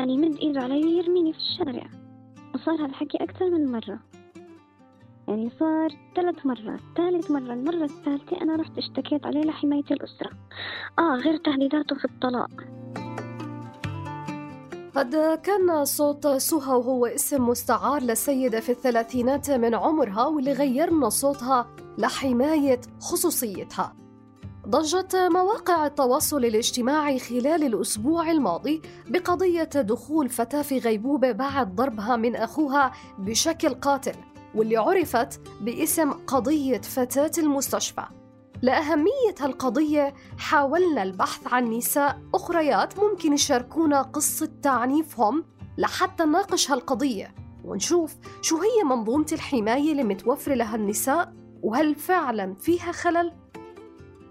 كان فعلا يمد ايده علي ويرميني في الشارع. وصار هالحكي أكثر من مرة. يعني صار ثلاث مرات ثالث مرة المرة الثالثة أنا رحت اشتكيت عليه لحماية الأسرة. آه غير تهديداته في الطلاق. قد كان صوت سهى وهو اسم مستعار لسيدة في الثلاثينات من عمرها واللي غيرنا صوتها لحماية خصوصيتها. ضجت مواقع التواصل الاجتماعي خلال الأسبوع الماضي بقضية دخول فتاة في غيبوبة بعد ضربها من أخوها بشكل قاتل واللي عرفت باسم قضية فتاة المستشفى لأهمية هالقضية حاولنا البحث عن نساء أخريات ممكن يشاركونا قصة تعنيفهم لحتى نناقش هالقضية ونشوف شو هي منظومة الحماية اللي متوفرة لها النساء وهل فعلا فيها خلل؟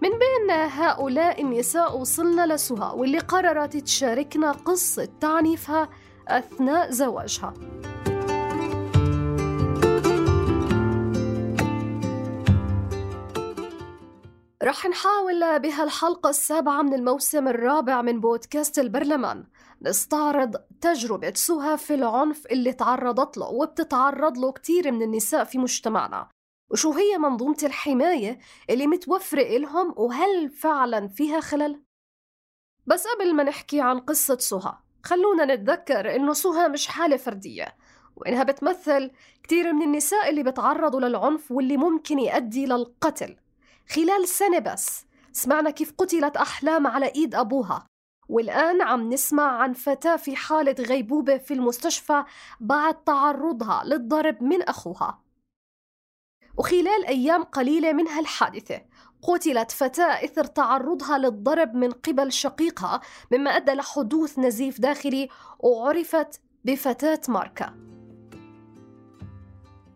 من بين هؤلاء النساء وصلنا لسهى واللي قررت تشاركنا قصة تعنيفها أثناء زواجها. رح نحاول بهالحلقة السابعة من الموسم الرابع من بودكاست البرلمان. نستعرض تجربة سهى في العنف اللي تعرضت له وبتتعرض له كتير من النساء في مجتمعنا. وشو هي منظومة الحماية اللي متوفرة إلهم وهل فعلا فيها خلل؟ بس قبل ما نحكي عن قصة سهى خلونا نتذكر إنه سهى مش حالة فردية وإنها بتمثل كتير من النساء اللي بتعرضوا للعنف واللي ممكن يؤدي للقتل خلال سنة بس سمعنا كيف قتلت أحلام على إيد أبوها والآن عم نسمع عن فتاة في حالة غيبوبة في المستشفى بعد تعرضها للضرب من أخوها وخلال أيام قليلة من هالحادثة قتلت فتاة إثر تعرضها للضرب من قبل شقيقها مما أدى لحدوث نزيف داخلي وعرفت بفتاة ماركا.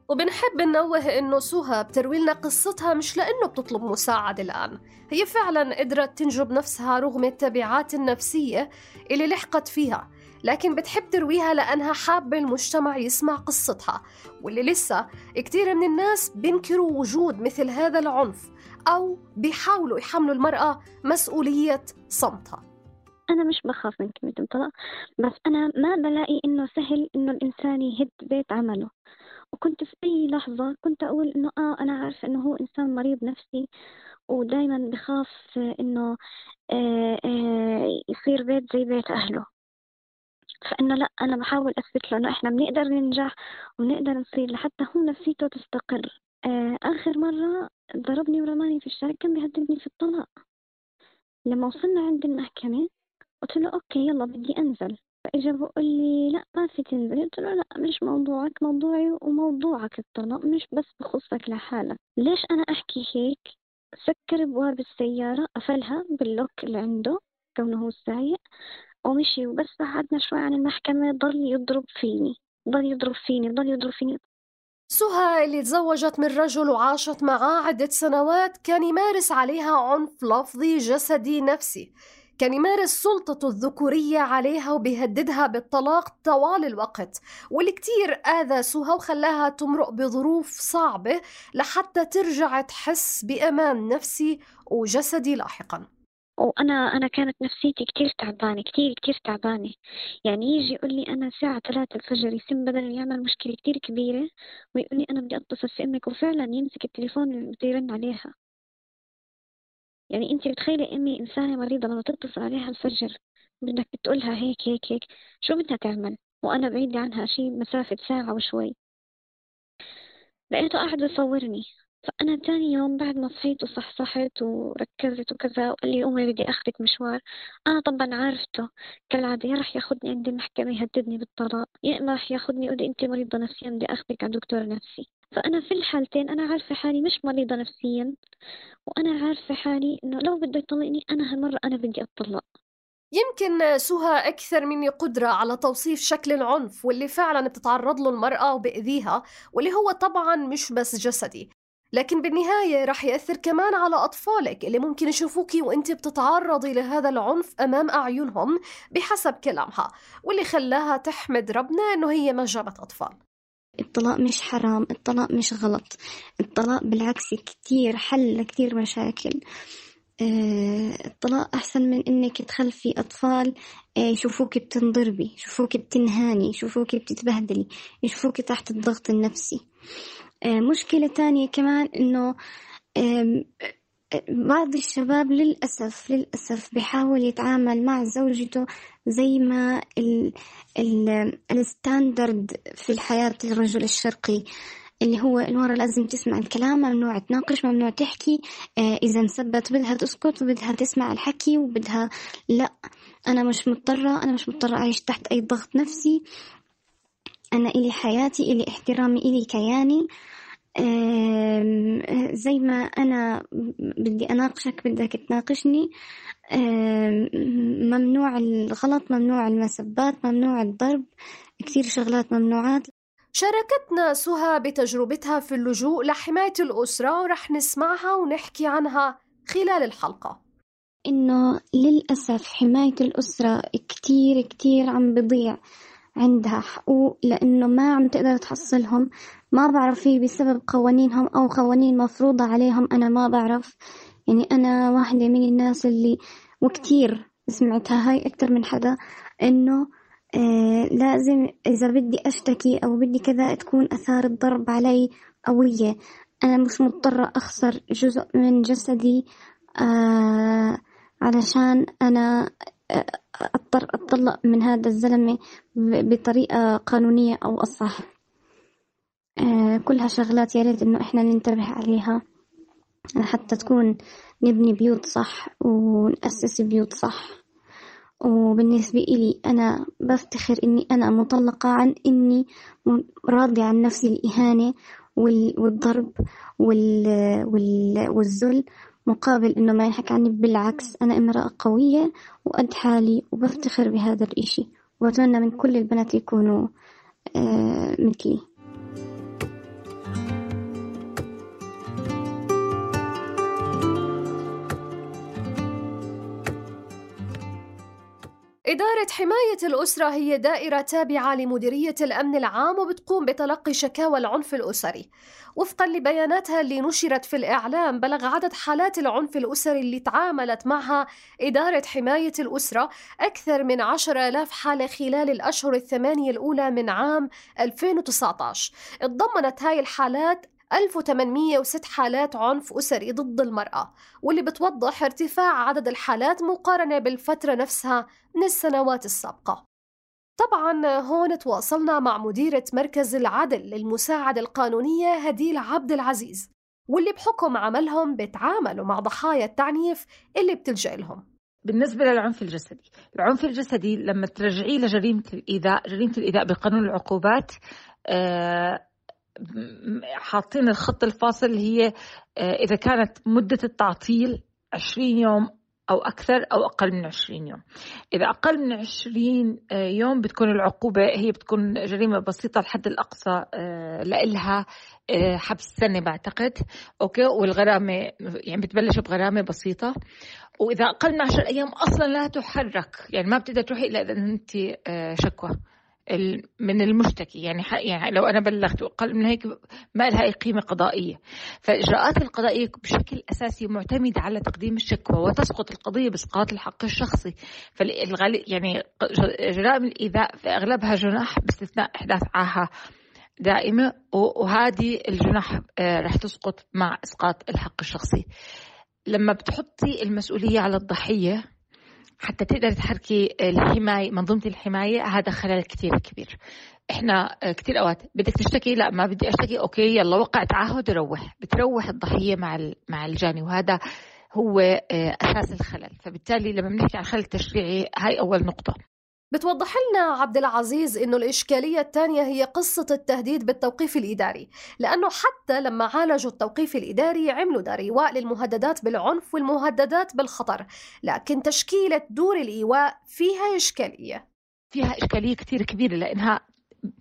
وبنحب ننوه إنه سهى بتروي لنا قصتها مش لأنه بتطلب مساعدة الآن هي فعلا قدرت تنجب نفسها رغم التبعات النفسية اللي لحقت فيها. لكن بتحب ترويها لأنها حابة المجتمع يسمع قصتها واللي لسه كتير من الناس بينكروا وجود مثل هذا العنف أو بيحاولوا يحملوا المرأة مسؤولية صمتها. أنا مش بخاف من كلمة الطلاق بس أنا ما بلاقي إنه سهل إنه الإنسان يهد بيت عمله. وكنت في أي لحظة كنت أقول إنه آه أنا عارفة إنه هو إنسان مريض نفسي ودايما بخاف إنه آه آه يصير بيت زي بيت أهله. فإنه لأ أنا بحاول أثبت له إنه إحنا بنقدر ننجح وبنقدر نصير لحتى هو نفسيته تستقر. آه آخر مرة ضربني ورماني في الشارع كان بيهددني في الطلاق. لما وصلنا عند المحكمة قلت له أوكي يلا بدي أنزل. فإجا بقول لي لأ ما في تنزل. قلت له لأ مش موضوعك موضوعي وموضوعك الطلاق مش بس بخصك لحالك. ليش أنا أحكي هيك؟ سكر بواب السيارة قفلها باللوك اللي عنده كونه هو السايق. ومشي وبس بعدنا شوي عن المحكمة ضل يضرب فيني ضل يضرب فيني ضل يضرب فيني. سهى اللي تزوجت من رجل وعاشت معاه عدة سنوات كان يمارس عليها عنف لفظي جسدي نفسي. كان يمارس سلطته الذكورية عليها وبيهددها بالطلاق طوال الوقت. واللي كتير آذى سوها وخلاها تمرق بظروف صعبة لحتى ترجع تحس بأمان نفسي وجسدي لاحقاً. وأنا أنا كانت نفسيتي كتير تعبانة كتير كتير تعبانة. يعني يجي يقول لي أنا الساعة ثلاثة الفجر يسم بدل يعمل مشكلة كتير كبيرة ويقول لي أنا بدي أتصل في أمك وفعلا يمسك التليفون ويرن عليها. يعني أنت بتخيلي أمي إنسانة مريضة لما تتصل عليها الفجر بدك تقولها هيك هيك هيك. شو بدها تعمل؟ وأنا بعيدة عنها شي مسافة ساعة وشوي. لقيته قاعد بيصورني. فأنا تاني يوم بعد ما صحيت وصحصحت وركزت وكذا وقال لي قومي بدي أخذك مشوار. أنا طبعا عارفته كالعادة يا رح ياخذني عند المحكمة يهددني بالطلاق يا إما رح ياخذني يقول لي أنت مريضة نفسيا بدي أخذك عند دكتور نفسي. فأنا في الحالتين أنا عارفة حالي مش مريضة نفسيا وأنا عارفة حالي إنه لو بده يطلقني أنا هالمرة أنا بدي أتطلق يمكن سهى أكثر مني قدرة على توصيف شكل العنف واللي فعلا بتتعرض له المرأة وبأذيها واللي هو طبعا مش بس جسدي. لكن بالنهاية رح يأثر كمان على أطفالك اللي ممكن يشوفوكي وأنت بتتعرضي لهذا العنف أمام أعينهم بحسب كلامها واللي خلاها تحمد ربنا أنه هي ما جابت أطفال. الطلاق مش حرام الطلاق مش غلط. الطلاق بالعكس كتير حل لكتير مشاكل. آه، الطلاق أحسن من إنك تخلفي أطفال آه، يشوفوك بتنضربي يشوفوك بتنهاني يشوفوك بتتبهدلي يشوفوك تحت الضغط النفسي. مشكلة تانية كمان إنه بعض الشباب للأسف للأسف بيحاول يتعامل مع زوجته زي ما الستاندرد في الحياة الرجل الشرقي اللي هو المرة لازم تسمع الكلام ممنوع تناقش ممنوع تحكي آه إذا انثبت بدها تسكت وبدها تسمع الحكي وبدها لا أنا مش مضطرة أنا مش مضطرة أعيش تحت أي ضغط نفسي. أنا إلي حياتي إلي احترامي إلي كياني. زي ما أنا بدي أناقشك بدك تناقشني. ممنوع الغلط ممنوع المسبات ممنوع الضرب كثير شغلات ممنوعات. شاركتنا سهى بتجربتها في اللجوء لحماية الأسرة ورح نسمعها ونحكي عنها خلال الحلقة. إنه للأسف حماية الأسرة كتير كتير عم بضيع. عندها حقوق لأنه ما عم تقدر تحصلهم. ما بعرف هي بسبب قوانينهم أو قوانين مفروضة عليهم أنا ما بعرف. يعني أنا واحدة من الناس اللي وكتير سمعتها هاي أكتر من حدا إنه آه لازم إذا بدي أشتكي أو بدي كذا تكون أثار الضرب علي قوية. أنا مش مضطرة أخسر جزء من جسدي آه علشان أنا أضطر أتطلق من هذا الزلمة بطريقة قانونية أو أصح آه كلها شغلات يا ريت إنه إحنا ننتبه عليها حتى تكون نبني بيوت صح ونأسس بيوت صح. وبالنسبة إلي أنا بفتخر إني أنا مطلقة عن إني راضية عن نفسي الإهانة والضرب والذل مقابل إنه ما ينحكى عني بالعكس أنا امرأة قوية وقد حالي وبفتخر بهذا الإشي. وأتمنى من كل البنات يكونوا آه مثلي. إدارة حماية الأسرة هي دائرة تابعة لمديرية الأمن العام وبتقوم بتلقي شكاوى العنف الأسري. وفقا لبياناتها اللي نشرت في الإعلام بلغ عدد حالات العنف الأسري اللي تعاملت معها إدارة حماية الأسرة أكثر من عشر آلاف حالة خلال الأشهر الثمانية الأولى من عام 2019 اتضمنت هاي الحالات 1806 حالات عنف أسري ضد المرأة واللي بتوضح ارتفاع عدد الحالات مقارنة بالفترة نفسها من السنوات السابقة. طبعا هون تواصلنا مع مديرة مركز العدل للمساعدة القانونية هديل عبد العزيز واللي بحكم عملهم بتعاملوا مع ضحايا التعنيف اللي بتلجأ لهم. بالنسبة للعنف الجسدي العنف الجسدي لما ترجعيه لجريمة الإيذاء جريمة الإيذاء بقانون العقوبات آه حاطين الخط الفاصل هي آه، إذا كانت مدة التعطيل 20 يوم أو أكثر أو أقل من 20 يوم. إذا أقل من 20 آه، يوم بتكون العقوبة هي بتكون جريمة بسيطة الحد الأقصى آه، لإلها حبس سنة بعتقد. أوكي؟ والغرامة يعني بتبلش بغرامة بسيطة. وإذا أقل من 10 أيام أصلا لا تحرك. يعني ما بتقدر تروحي إلا إذا أنت شكوى. من المشتكي. يعني يعني لو أنا بلغت واقل من هيك ما لها أي قيمة قضائية. فالاجراءات القضائية بشكل أساسي معتمدة على تقديم الشكوى وتسقط القضية باسقاط الحق الشخصي. فالغالي يعني جرائم الإيذاء في اغلبها جنح باستثناء إحداث عاهة دائمة وهذه الجنح آه، رح تسقط مع إسقاط الحق الشخصي. لما بتحطي المسؤولية على الضحية حتى تقدر تحركي الحماية منظومة الحماية هذا خلل كتير كبير. إحنا كتير أوقات بدك تشتكي لا ما بدي أشتكي أوكي يلا وقع تعهد وروح. بتروح الضحية مع مع الجاني وهذا هو آه، أساس الخلل. فبالتالي لما بنحكي عن خلل تشريعي هاي أول نقطة. بتوضح لنا عبد العزيز إنه الإشكالية الثانية هي قصة التهديد بالتوقيف الإداري، لأنه حتى لما عالجوا التوقيف الإداري عملوا دار ايواء للمهددات بالعنف والمهددات بالخطر، لكن تشكيلة دور الإيواء فيها إشكالية. فيها إشكالية كثير كبيرة لإنها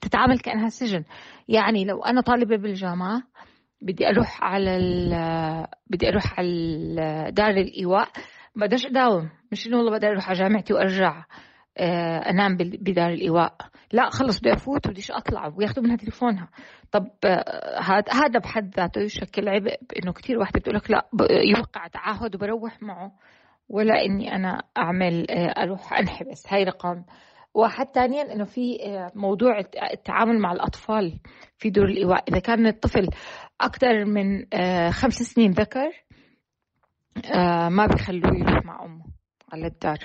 تتعامل كأنها سجن، يعني لو أنا طالبة بالجامعة بدي أروح على بدي أروح على دار الإيواء بديش أداوم. مش إنه والله بدي أروح على جامعتي وأرجع. أنام بدار الإيواء. لا خلص بدي أفوت وبديش أطلع؟ وياخذوا منها تليفونها. طب هذا آه، هذا بحد ذاته يشكل عبء انه كثير واحدة بتقول لك لا يوقع تعهد وبروح معه ولا إني أنا أعمل آه، أروح أنحبس. هاي رقم واحد. ثانيا إنه في موضوع التعامل مع الأطفال في دور الإيواء. إذا كان الطفل أكثر من خمس سنين ذكر ما بيخلوه يروح مع أمه. على الدار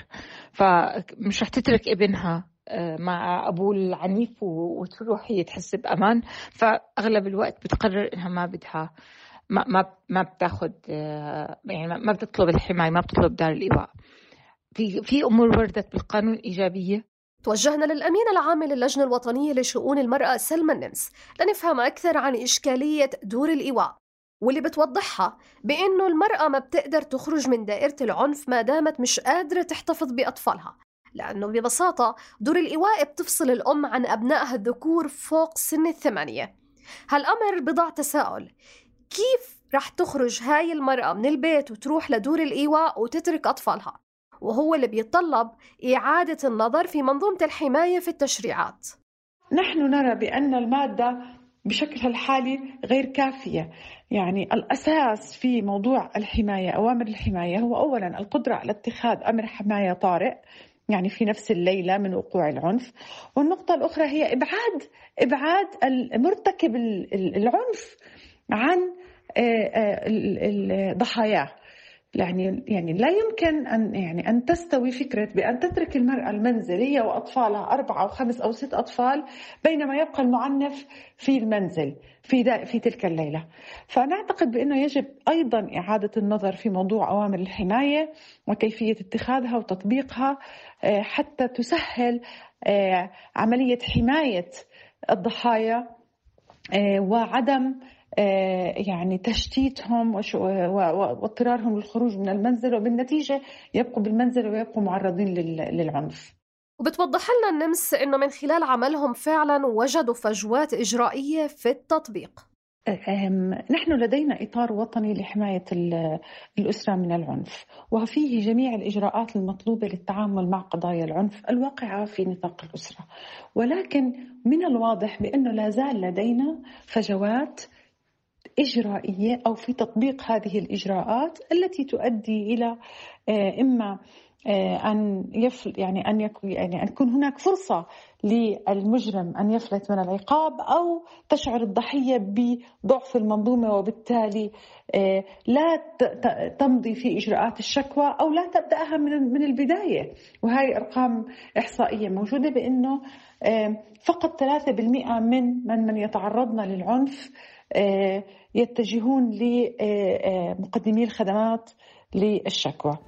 فمش رح تترك ابنها آه، مع ابوه العنيف وتروح هي تحس بأمان. فأغلب الوقت بتقرر إنها ما بدها ما ما ما بتاخذ آه، يعني ما بتطلب الحماية ما بتطلب دار الإيواء. في في أمور وردت بالقانون ايجابيه توجهنا للأمين العام للجنة الوطنية لشؤون المرأة سلمى النمس لنفهم أكثر عن إشكالية دور الإيواء. واللي بتوضحها بإنه المرأة ما بتقدر تخرج من دائرة العنف ما دامت مش قادرة تحتفظ بأطفالها لأنه ببساطة دور الإيواء بتفصل الأم عن أبنائها الذكور فوق سن الثمانية. هالأمر بضع تساؤل كيف رح تخرج هاي المرأة من البيت وتروح لدور الإيواء وتترك أطفالها؟ وهو اللي بيتطلب إعادة النظر في منظومة الحماية في التشريعات. نحن نرى بأن المادة بشكلها الحالي غير كافية. يعني الأساس في موضوع الحماية أوامر الحماية هو أولا القدرة على اتخاذ أمر حماية طارئ يعني في نفس الليلة من وقوع العنف. والنقطة الأخرى هي إبعاد إبعاد المرتكب العنف عن ضحاياه. يعني يعني لا يمكن أن يعني أن تستوي فكرة بأن تترك المرأة المنزل هي وأطفالها أربعة أو خمس أو ست أطفال بينما يبقى المعنف في المنزل في في تلك الليلة. فنعتقد بأنه يجب أيضا إعادة النظر في موضوع أوامر الحماية وكيفية اتخاذها وتطبيقها آه، حتى تسهل آه، عملية حماية الضحايا آه، وعدم يعني تشتيتهم واضطرارهم للخروج من المنزل وبالنتيجة يبقوا بالمنزل ويبقوا معرضين للعنف وبتوضح لنا النمس إنه من خلال عملهم فعلا وجدوا فجوات إجرائية في التطبيق. نحن لدينا إطار وطني لحماية الأسرة من العنف وفيه جميع الإجراءات المطلوبة للتعامل مع قضايا العنف الواقعة في نطاق الأسرة ولكن من الواضح بأنه لا زال لدينا فجوات إجرائية أو في تطبيق هذه الإجراءات التي تؤدي إلى آه، إما آه، أن يفل يعني أن يكون يعني أن تكون هناك فرصة للمجرم أن يفلت من العقاب أو تشعر الضحية بضعف المنظومة وبالتالي آه، لا تمضي في إجراءات الشكوى أو لا تبدأها من من البداية. وهي أرقام إحصائية موجودة بأنه فقط 3% من من من يتعرضن للعنف يتجهون لمقدمي الخدمات للشكوى.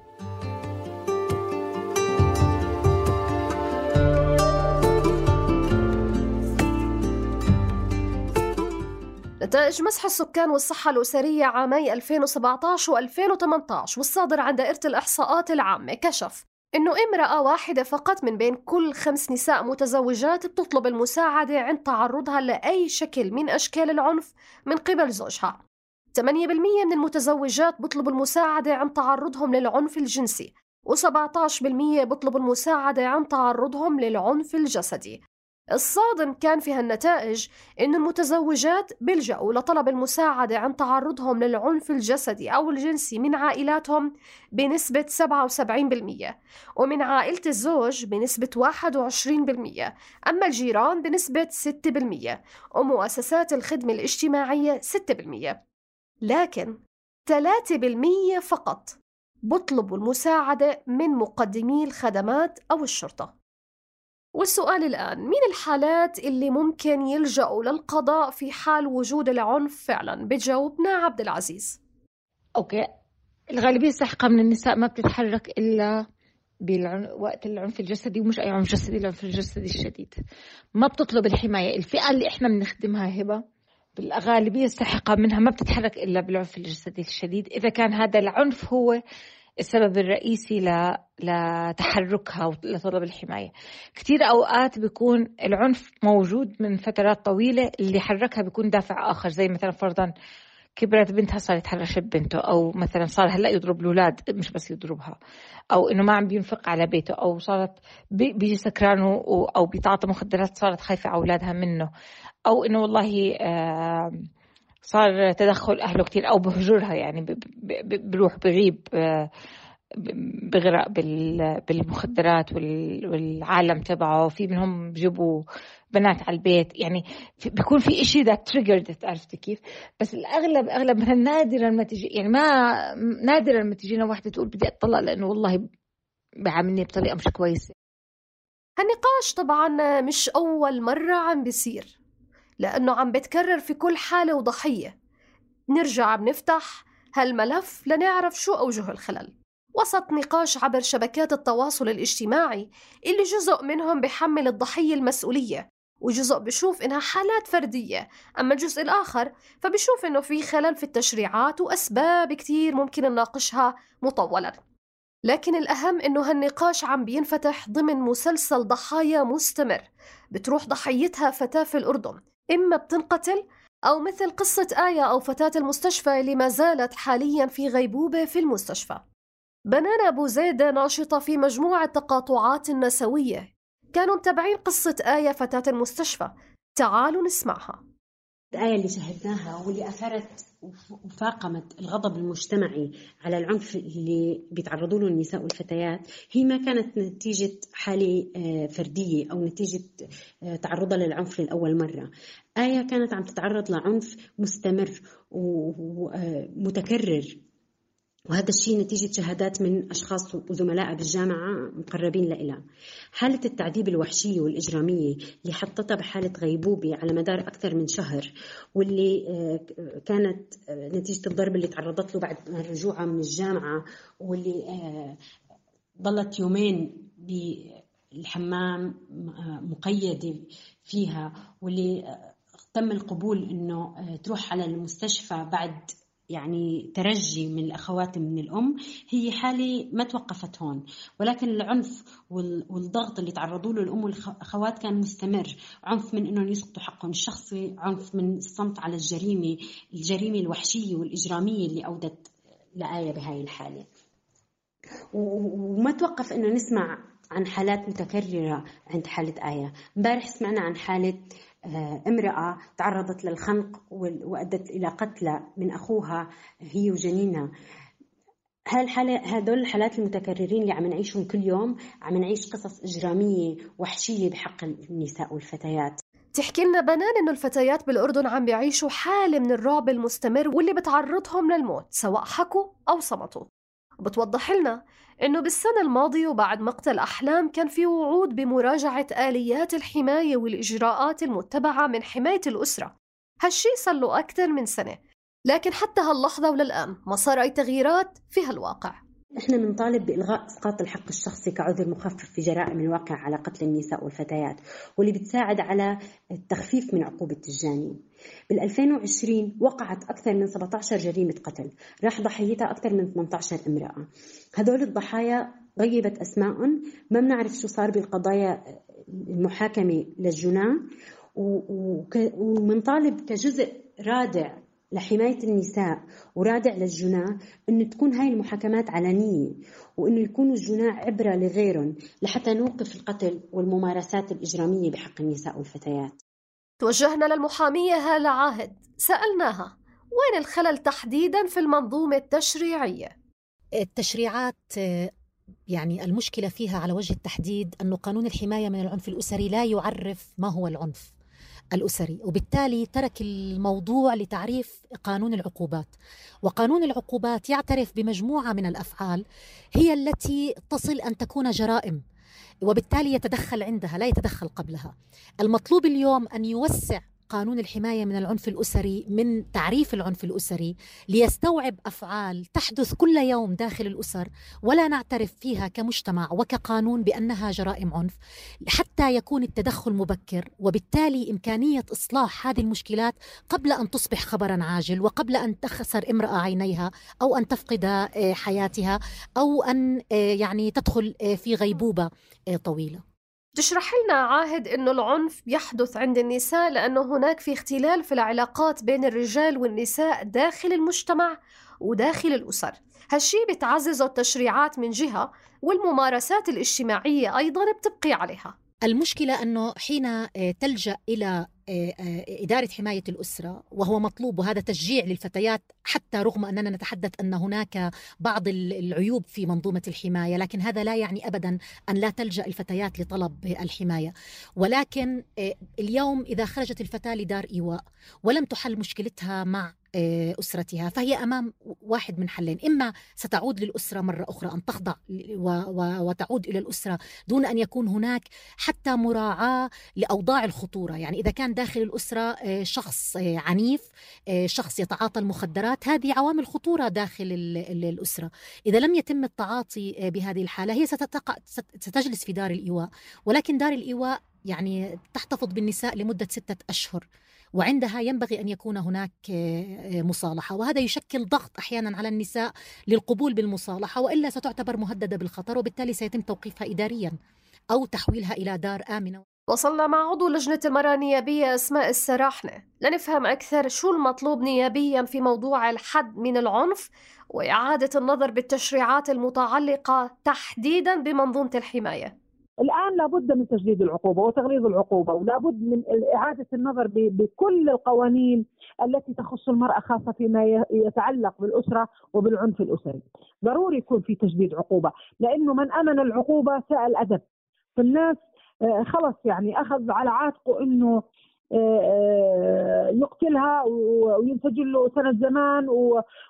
نتائج مسح السكان والصحة الأسرية عامي 2017 و2018 والصادر عن دائرة الإحصاءات العامة كشف. إنه امرأة واحدة فقط من بين كل خمس نساء متزوجات بتطلب المساعدة عند تعرضها لأي شكل من أشكال العنف من قبل زوجها. 8% من المتزوجات بيطلبوا المساعدة عن تعرضهم للعنف الجنسي و17% بيطلبوا المساعدة عن تعرضهم للعنف الجسدي. الصادم كان في هالنتائج إن المتزوجات بيلجأوا لطلب المساعدة عن تعرضهم للعنف الجسدي أو الجنسي من عائلاتهم بنسبة 77% ومن عائلة الزوج بنسبة 21% أما الجيران بنسبة 6% ومؤسسات الخدمة الاجتماعية 6% لكن 3% فقط بطلبوا المساعدة من مقدمي الخدمات أو الشرطة. والسؤال الآن مين الحالات اللي ممكن يلجأوا للقضاء في حال وجود العنف فعلا؟ بتجاوبنا عبد العزيز. أوكي. الغالبية الساحقة من النساء ما بتتحرك إلا وقت العنف الجسدي ومش أي عنف جسدي العنف الجسدي الشديد. ما بتطلب الحماية. الفئة اللي إحنا بنخدمها هبة. بالغالبية الساحقة منها ما بتتحرك إلا بالعنف الجسدي الشديد. إذا كان هذا العنف هو السبب الرئيسي لتحركها ولطلب الحماية. كثير أوقات بيكون العنف موجود من فترات طويلة اللي حركها بيكون دافع آخر زي مثلا فرضا كبرت بنتها صار يتحرش ببنته أو مثلا صار هلأ يضرب الأولاد مش بس يضربها أو إنه ما عم بينفق على بيته أو صارت بيجي سكران أو بيتعاطى مخدرات صارت خايفة على أولادها منه أو إنه والله صار تدخل أهله كثير أو بهجرها يعني بروح بغيب بغرق بالمخدرات والعالم تبعه. في منهم بجيبوا بنات على البيت. يعني بيكون في إشي ذات تريجرد عرفتي كيف؟ بس الأغلب أغلب نادرا ما تجي يعني ما نادرا ما تجينا واحدة تقول بدي أطلق لأنه والله بعاملني بطريقة مش كويسة. هالنقاش طبعا مش أول مرة عم بيصير. لأنه عم بتكرر في كل حالة وضحية. نرجع بنفتح هالملف لنعرف شو أوجه الخلل. وسط نقاش عبر شبكات التواصل الاجتماعي اللي جزء منهم بحمل الضحية المسؤولية وجزء بشوف إنها حالات فردية. أما الجزء الآخر فبشوف إنه في خلل في التشريعات وأسباب كتير ممكن نناقشها مطولا. لكن الأهم إنه هالنقاش عم بينفتح ضمن مسلسل ضحايا مستمر بتروح ضحيتها فتاة في الأردن. إما بتنقتل أو مثل قصة آية أو فتاة المستشفى اللي ما زالت حاليا في غيبوبة في المستشفى. بنان أبو زيدة ناشطة في مجموعة تقاطعات نسوية. كانوا متابعين قصة آية فتاة المستشفى. تعالوا نسمعها. الآية اللي شاهدناها واللي أثارت وفاقمت الغضب المجتمعي على العنف اللي بيتعرضوا له النساء والفتيات هي ما كانت نتيجة حالة آه، فردية أو نتيجة آه، تعرضها للعنف لأول مرة. آية كانت عم تتعرض لعنف مستمر ومتكرر وهذا الشيء نتيجة شهادات من أشخاص وزملاء بالجامعة مقربين لإلها. حالة التعذيب الوحشية والإجرامية اللي حطتها بحالة غيبوبة على مدار أكثر من شهر واللي آه، كانت آه، نتيجة الضرب اللي تعرضت له بعد رجوعها من الجامعة واللي آه، ظلت يومين بالحمام مقيدة فيها واللي تم القبول إنه تروح على المستشفى بعد يعني ترجي من الأخوات من الأم هي حالة ما توقفت هون. ولكن العنف والضغط اللي تعرضوا له الأم والأخوات كان مستمر. عنف من أنهم يسقطوا حقهم الشخصي عنف من الصمت على الجريمة الجريمة الوحشية والإجرامية اللي أودت لآية بهاي الحالة. وما توقف أنه نسمع عن حالات متكررة عند حالة آية. امبارح سمعنا عن حالة امرأة تعرضت للخنق وأدت إلى قتلى من أخوها هي وجنينها هدول الحالات المتكررين اللي عم نعيشهم كل يوم عم نعيش قصص إجرامية وحشية بحق النساء والفتيات. تحكي لنا بنان إنه الفتيات بالأردن عم بيعيشوا حالة من الرعب المستمر واللي بتعرضهم للموت سواء حكوا أو صمتوا. وبتوضح لنا إنه بالسنة الماضية وبعد مقتل أحلام كان في وعود بمراجعة آليات الحماية والإجراءات المتبعة من حماية الأسرة هالشي صار له أكثر من سنة لكن حتى هاللحظة وللآن ما صار أي تغييرات في هالواقع إحنا بنطالب بإلغاء إسقاط الحق الشخصي كعذر مخفف في جرائم الواقع على قتل النساء والفتيات واللي بتساعد على التخفيف من عقوبة الجاني. بال 2020 وقعت أكثر من 17 جريمة قتل، راح ضحيتها أكثر من 18 امرأة. هذول الضحايا غيبت اسمائهم، ما بنعرف شو صار بالقضايا المحاكمة للجناه ومنطالب كجزء رادع لحماية النساء ورادع للجناة أنه تكون هاي المحاكمات علنية وأنه يكونوا الجناة عبرة لغيرهم لحتى نوقف القتل والممارسات الإجرامية بحق النساء والفتيات. توجهنا للمحامية هالة عاهد. سألناها وين الخلل تحديدا في المنظومة التشريعية؟ التشريعات يعني المشكلة فيها على وجه التحديد أنه قانون الحماية من العنف الأسري لا يعرف ما هو العنف الأسري وبالتالي ترك الموضوع لتعريف قانون العقوبات. وقانون العقوبات يعترف بمجموعة من الأفعال هي التي تصل أن تكون جرائم. وبالتالي يتدخل عندها لا يتدخل قبلها. المطلوب اليوم أن يوسع قانون الحماية من العنف الأسري من تعريف العنف الأسري ليستوعب أفعال تحدث كل يوم داخل الأسر ولا نعترف فيها كمجتمع وكقانون بأنها جرائم عنف حتى يكون التدخل مبكر وبالتالي إمكانية إصلاح هذه المشكلات قبل أن تصبح خبرا عاجل وقبل أن تخسر امرأة عينيها أو أن تفقد آه، حياتها أو أن آه، يعني تدخل آه، في غيبوبة طويلة. تشرح لنا عاهد إنه العنف بيحدث عند النساء لأنه هناك في اختلال في العلاقات بين الرجال والنساء داخل المجتمع وداخل الأسر. هالشي بتعززه التشريعات من جهة والممارسات الاجتماعية أيضا بتبقي عليها. المشكلة أنه حين تلجأ إلى آه، آه، إدارة حماية الأسرة وهو مطلوب وهذا تشجيع للفتيات حتى رغم أننا نتحدث أن هناك بعض العيوب في منظومة الحماية لكن هذا لا يعني أبدا أن لا تلجأ الفتيات لطلب الحماية. ولكن آه، اليوم إذا خرجت الفتاة لدار إيواء ولم تحل مشكلتها مع أسرتها. فهي أمام واحد من حلين. إما ستعود للأسرة مرة أخرى أن تخضع وتعود إلى الأسرة دون أن يكون هناك حتى مراعاة لأوضاع الخطورة. يعني إذا كان داخل الأسرة آه، شخص آه، عنيف آه، شخص يتعاطى المخدرات هذه عوامل خطورة داخل الأسرة. إذا لم يتم التعاطي بهذه الحالة هي ستتق... ستجلس في دار الإيواء. ولكن دار الإيواء يعني تحتفظ بالنساء لمدة ستة أشهر. وعندها ينبغي أن يكون هناك مصالحة. وهذا يشكل ضغط أحيانا على النساء للقبول بالمصالحة وإلا ستعتبر مهددة بالخطر وبالتالي سيتم توقيفها اداريا أو تحويلها إلى دار آمنة. وصلنا مع عضو لجنة المرأة النيابية أسماء السراحنة. لنفهم أكثر شو المطلوب نيابيا في موضوع الحد من العنف وإعادة النظر بالتشريعات المتعلقة تحديدا بمنظومة الحماية. الآن لابد من تجديد العقوبة وتغليظ العقوبة ولابد من إعادة النظر بكل القوانين التي تخص المرأة خاصة فيما يتعلق بالأسرة وبالعنف الأسري. ضروري يكون في تجديد عقوبة لأنه من أمن العقوبة ساء الادب. فالناس آه، خلص يعني أخذ على عاتقه آه، يقتلها وينسجل له سنة زمان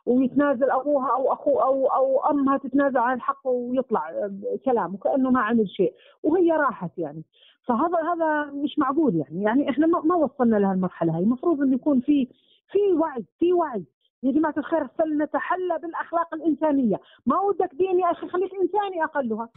ويتنازل أبوها أو أخوه أو أو أمها تتنازل عن الحق ويطلع كلام وكأنه ما عمل شيء. وهي راحت يعني. فهذا هذا مش معقول يعني. يعني إحنا ما وصلنا لهالمرحلة هاي. المفروض انه يكون في في وعي في وعي. يا جماعة الخير فلنتحلى بالأخلاق الإنسانية. ما ودك ديني يا أخي خليك إنساني أقلها.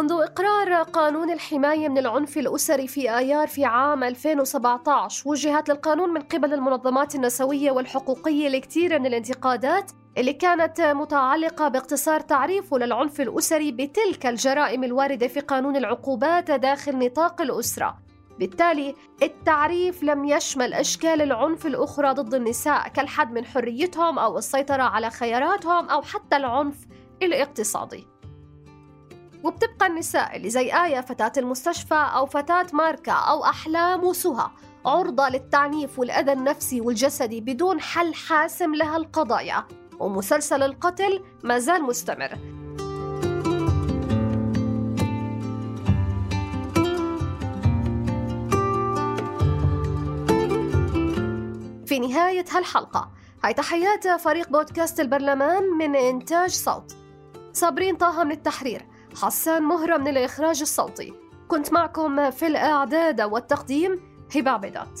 منذ إقرار قانون الحماية من العنف الأسري في آيار في عام 2017 وجهت للقانون من قبل المنظمات النسوية والحقوقية لكثير من الانتقادات اللي كانت متعلقة باقتصار تعريفه للعنف الأسري بتلك الجرائم الواردة في قانون العقوبات داخل نطاق الأسرة. بالتالي التعريف لم يشمل أشكال العنف الأخرى ضد النساء كالحد من حريتهم أو السيطرة على خياراتهم أو حتى العنف الاقتصادي. وبتبقى النساء اللي زي آية فتاة المستشفى أو فتاة ماركة أو أحلام وسهى عرضة للتعنيف والأذى النفسي والجسدي بدون حل حاسم لها القضايا. ومسلسل القتل ما زال مستمر. في نهاية هالحلقة. هاي تحيات فريق بودكاست البرلمان من إنتاج صوت. صابرين طه من التحرير. حسان مهرة من الإخراج الصوتي. كنت معكم في الإعداد والتقديم هبة عبيدات.